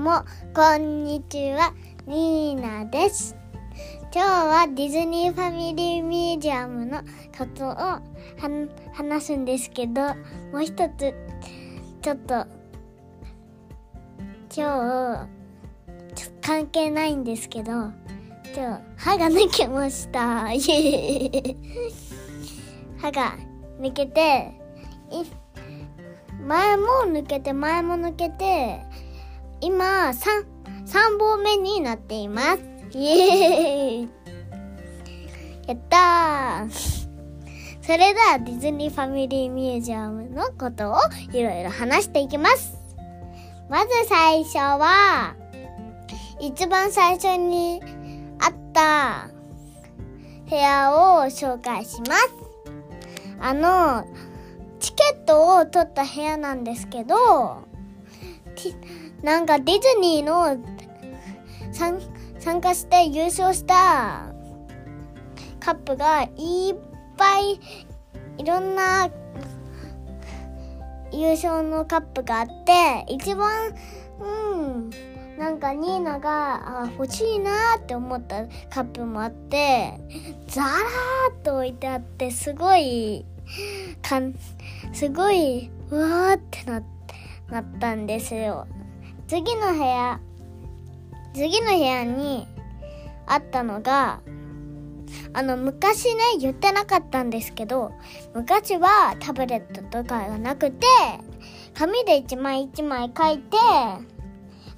もこんにちはニーナです。今日はディズニーファミリーミュージアムのことを話すんですけどもう一つちょっと今日関係ないんですけど今日歯が抜けました。歯が抜けて前も抜けて前も抜けて今 3, 3本目になっています。イエーイ。やったー。それではディズニーファミリーミュージアムのことをいろいろ話していきます。まず最初は一番最初にあった部屋を紹介します。あのチケットを取った部屋なんですけどなんかディズニーの参加して優勝したカップがいっぱいいろんな優勝のカップがあって一番うんなんかニーナがあ欲しいなって思ったカップもあってザラーっと置いてあってすごいかんすごいうわーってななったんですよ。次の部屋次の部屋にあったのがあの昔ね言ってなかったんですけど昔はタブレットとかがなくて紙で一枚一枚書いて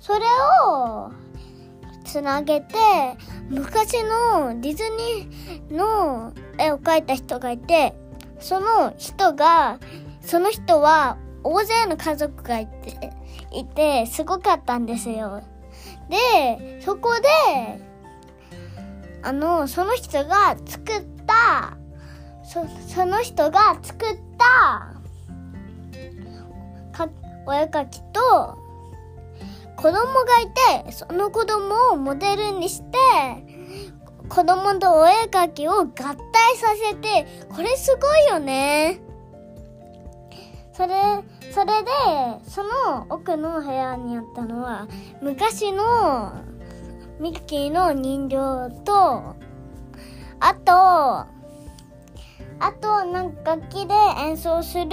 それをつなげて昔のディズニーの絵を描いた人がいてその人がその人は大勢の家族がいていてすごかったんですよ。でそこであのその人が作ったそその人が作ったかお絵かきと子供がいてその子供をモデルにして子供とお絵かきを合体させてこれすごいよねそれそれでその奥の部屋にあったのは昔のミッキーの人形とあとあとなんか楽器で演奏する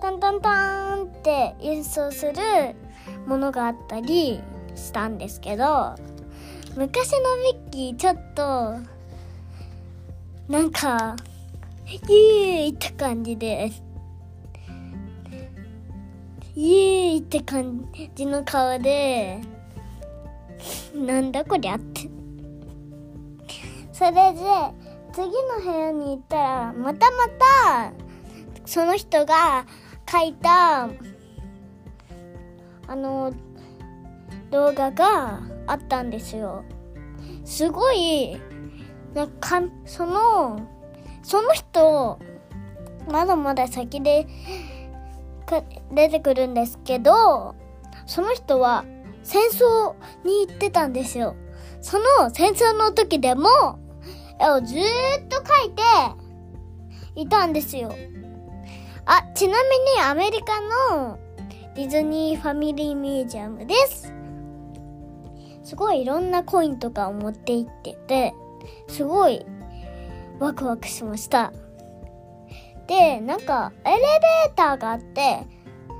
タンタンタンって演奏するものがあったりしたんですけど昔のミッキーちょっとなんかイエーイって感じでイエーイって感じの顔でなんだこりゃって。それで次の部屋に行ったらまたまたその人が書いたあの動画があったんですよ。すごいなんかそのその人まだまだ先で出てくるんですけどその人は戦争に行ってたんですよ。その戦争の時でも絵をずーっと描いていたんですよ。あちなみにアメリカのディズニーファミリーミュージアムです。すごいいろんなコインとかを持って行っててすごいワクワクしました。で、なんかエレベーターがあって、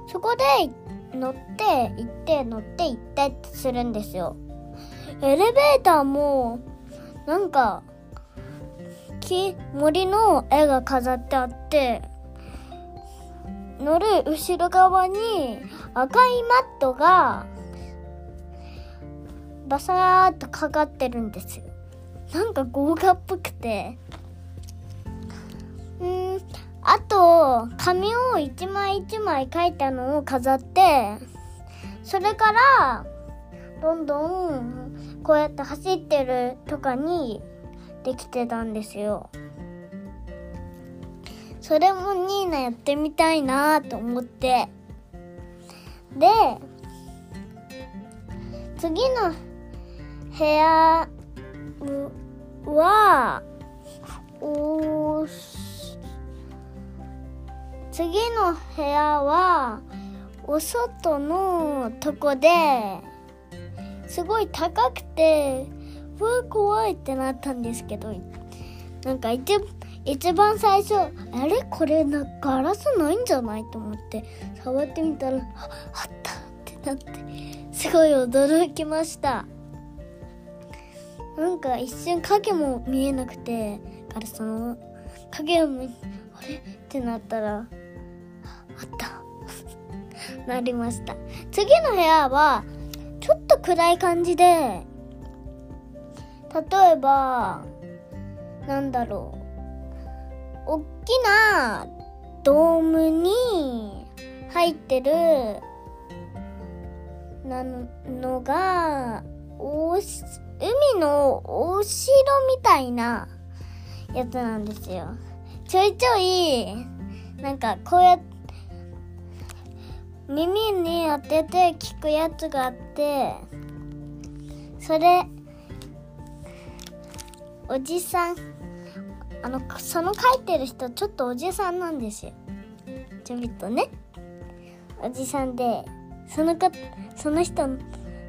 そこで乗って行って乗って行ってってするんですよ。エレベーターも、なんか、木、森の絵が飾ってあって、乗る後ろ側に赤いマットがバサーっとかかってるんですよ。なんか豪華っぽくてあと紙を一枚一枚書いたのを飾ってそれからどんどんこうやって走ってるとかにできてたんですよ。それもニーナやってみたいなと思ってで次の部屋はお次の部屋はお外のとこですごい高くてうわ怖いってなったんですけどなんか一一番最初あれ？これなガラスないんじゃない？と思って触ってみたらあったってなってすごい驚きました。なんか一瞬影も見えなくてガラスの影を見あれ？ってなったらった。なりました。次の部屋はちょっと暗い感じで例えばなんだろう。大きなドームに入ってるなのがおし海のお城みたいなやつなんですよ。ちょいちょいなんかこうやって耳に当てて聞くやつがあってそれおじさんあのその書いてる人ちょっとおじさんなんですよ。ちょびっとね。おじさんでそのかその人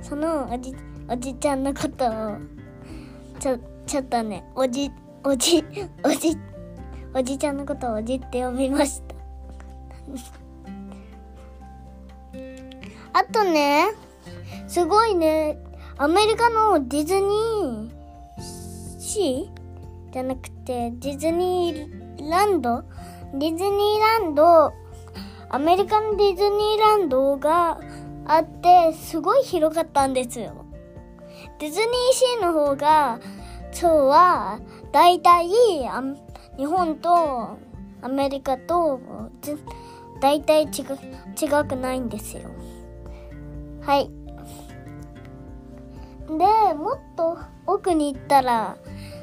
そのおじおじちゃんのことをちょちょっとねおじおじおじおじちゃんのことをおじって呼びました。あとね、すごいね、アメリカのディズニーシーじゃなくて、ディズニーランド？ディズニーランド、アメリカのディズニーランドがあって、すごい広かったんですよ。ディズニーシーの方が、今日は、だいたい、日本とアメリカと、だいたい違くないんですよ。はい。で、もっと奥に行ったら、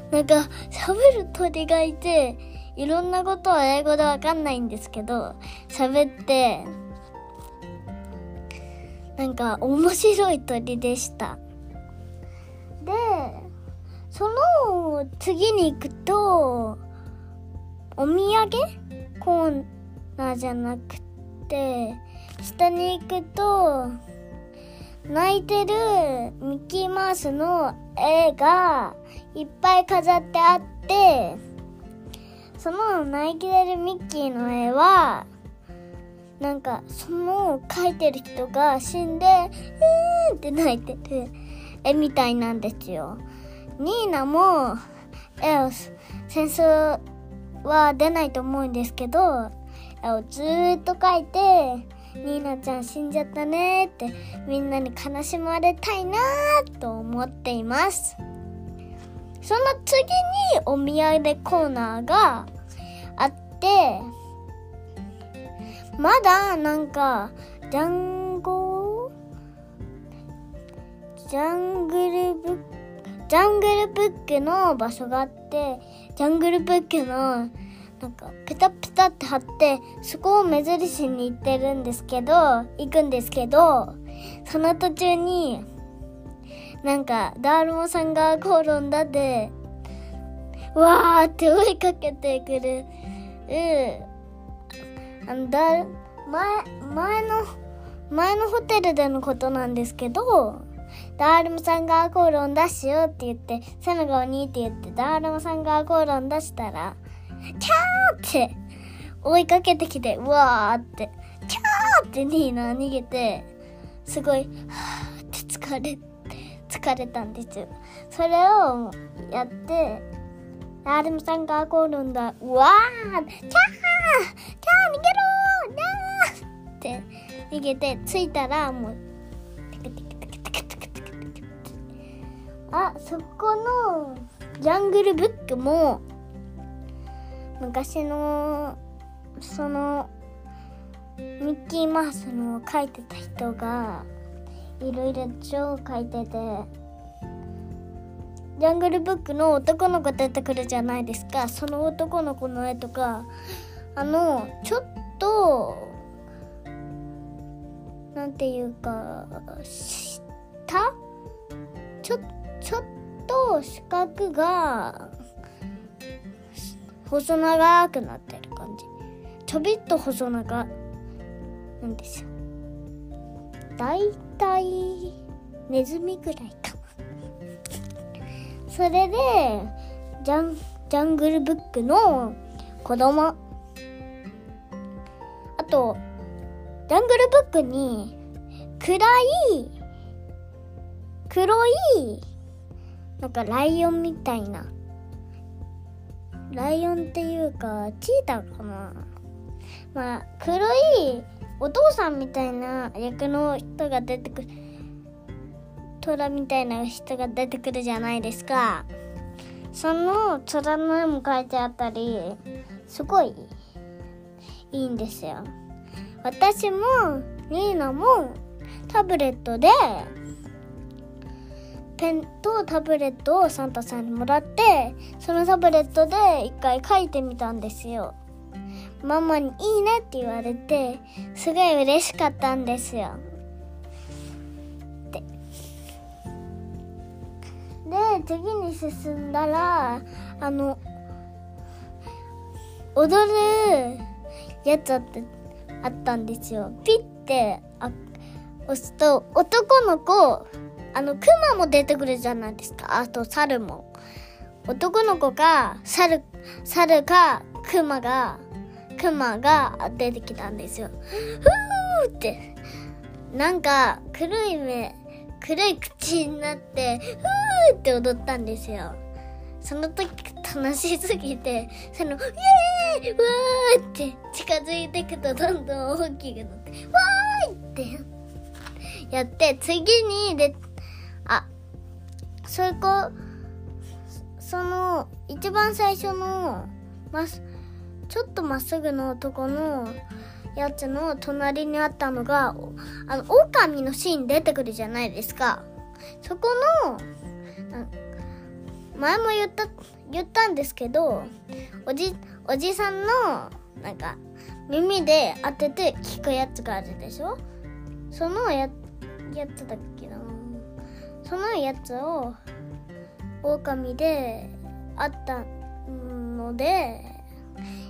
なんか喋る鳥がいて、いろんなことは英語でわかんないんですけど、喋って、なんか面白い鳥でした。で、その次に行くと、お土産？コーナーじゃなくて、下に行くと、泣いてるミッキーマウスの絵がいっぱい飾ってあってその泣いてるミッキーの絵はなんかその描いてる人が死んで「えー!」って泣いてる絵みたいなんですよ。ニーナも絵を戦争は出ないと思うんですけど絵をずっと描いてニーナちゃん死んじゃったねってみんなに悲しまれたいなと思っています。その次にお土産コーナーがあってまだなんかジャンゴジャングルブックジャングルブックの場所があってジャングルブックのなんかペタペタって貼ってそこを目印に行ってるんですけど行くんですけどその途中になんかダールモさんが転んだってわーって追いかけてくるうん。あのだ前前の前のホテルでのことなんですけどダールムさんがコールンダッシュって言って、セムが鬼って言って、ダールムさんがコールン出したら、キャーって追いかけてきて、うわーって、キャーってニーナ逃げて、すごい、はーって疲れ、疲れたんですよ。それをやって、アルムさんが怒るんだ。うわーキャーキャー逃げろーって逃げて、着いたらもう、あ、そこのジャングルブックも昔のそのミッキーマウスの描いてた人がいろいろ超描いててジャングルブックの男の子出てくるじゃないですか。その男の子の絵とかあのちょっとなんていうか下？ちょちょっと四角が細長くなってる感じ。ちょびっと細長なんですよ。だいたいネズミぐらいかな。それでジャンジャングルブックの子供。あとジャングルブックに暗い黒いなんかライオンみたいなライオンっていうかチーターかな。まあ黒いお父さんみたいな役の人が出てくるトラみたいな人が出てくるじゃないですか。その虎の絵も描いてあったりすごいいいんですよ。私もニーナもタブレットでペンとタブレットをサンタさんにもらってそのタブレットで一回書いてみたんですよ。ママにいいねって言われてすごい嬉しかったんですよ。で次に進んだらあの踊るやつあってあったんですよ。ピッてあ押すと男の子あの、クマも出てくるじゃないですか。あと、猿も。男の子が、猿、猿か、クマが、クマが出てきたんですよ。ふーって。なんか、黒い目、黒い口になって、ふーって踊ったんですよ。その時楽しすぎて、その、イエーイわーって近づいていくとどんどん大きくなって、わーいってやって、次にで、あ、それか、その、一番最初の、ま、ちょっとまっすぐのとこのやつの隣にあったのが、あの、狼のシーン出てくるじゃないですか。そこの、前も言った、言ったんですけど、おじ、おじさんの、なんか、耳で当てて聞くやつがあるでしょ？そのや、やつだっけな？そのやつを狼であったので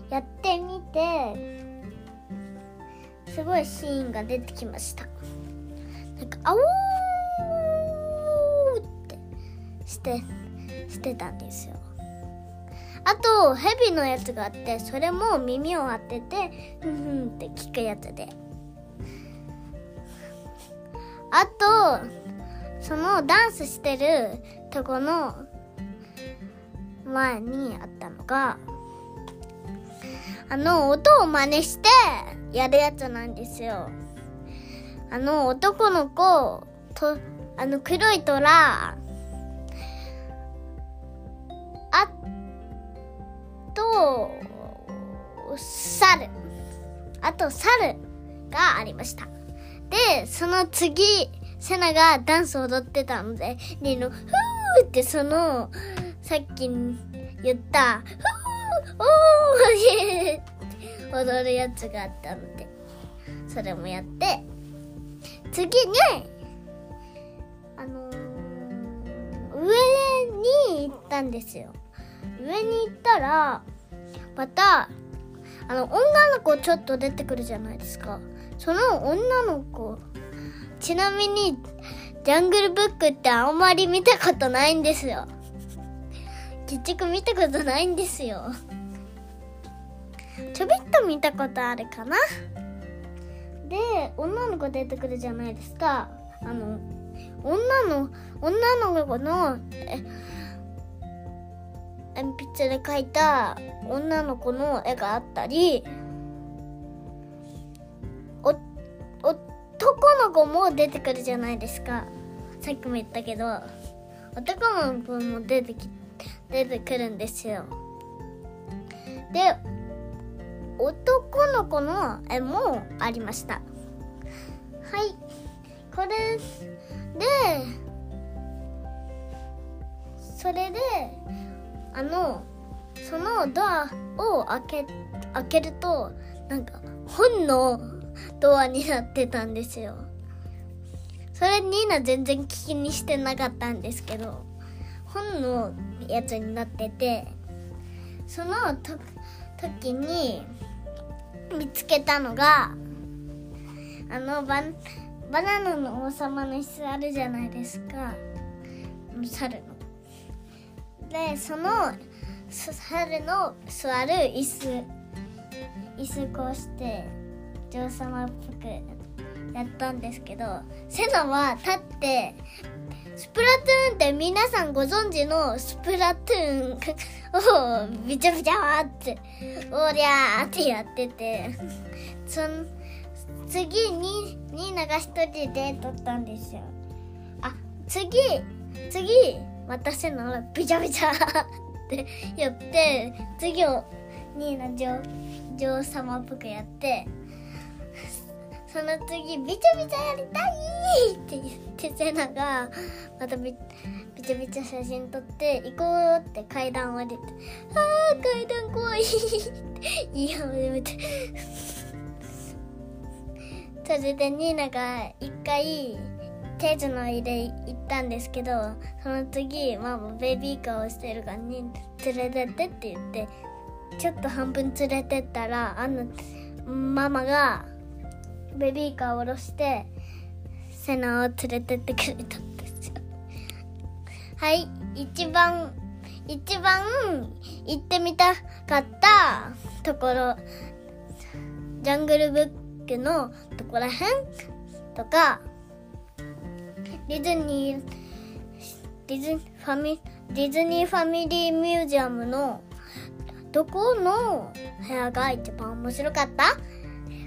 やってみてすごいシーンが出てきましたなんか「あおー!」ってしてしてたんですよあとヘビのやつがあってそれも耳を当ててふんふんって聞くやつであとそのダンスしてるとこの前にあったのがあの音を真似してやるやつなんですよ。あの男の子とあの黒い虎あと猿あと猿がありました。でその次セナがダンス踊ってたので、リの、ふーってその、さっき言った、ふーおー踊るやつがあったので、それもやって、次に、あのー、上に行ったんですよ。上に行ったら、また、あの、女の子ちょっと出てくるじゃないですか。その女の子ちなみに、ジャングルブックってあんまり見たことないんですよ。結局見たことないんですよ。ちょびっと見たことあるかな？で、女の子出てくるじゃないですか。あの、女の、女の子の、鉛筆で描いた女の子の絵があったり、男の子も出てくるじゃないですか。さっきも言ったけど。男の子も出てき出てくるんですよ。で男の子の絵もありました。はい。これでそれであのそのドアを開け開けるとなんか本のドアになってたんですよそれニーナ全然聞きにしてなかったんですけど本のやつになっててそのと時に見つけたのがあのババナナの王様の椅子あるじゃないですか猿の。でその猿の座る椅子椅子こうして女王様っぽくやったんですけどセナは立ってスプラトゥーンって皆さんご存知のスプラトゥーンをビチャビチャーっておりゃーってやっててその次にニーナが一人で撮ったんですよ。あ次次私のビチャビチャってやって次をニーナ女女王様っぽくやってその次ビチャビチャやりたいって言ってセナがまたビビチャビチャ写真撮って行こうって階段降りてあー階段怖いって言い始めて。それでニーナが一回手品の入れ行ったんですけどその次ママベビーカーをしてるからに連れてってって言ってちょっと半分連れてったらあのママがベビーカーを下ろしてセナを連れてってくれたんですよ。はい一番一番行ってみたかったところジャングルブックのとこらへん？とかディズニーディズファミディズニーファミリーミュージアムのどこの部屋が一番面白かった？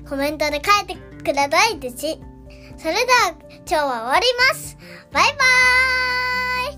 コメントで書いてくださいですし。それでは今日は終わります。バイバーイ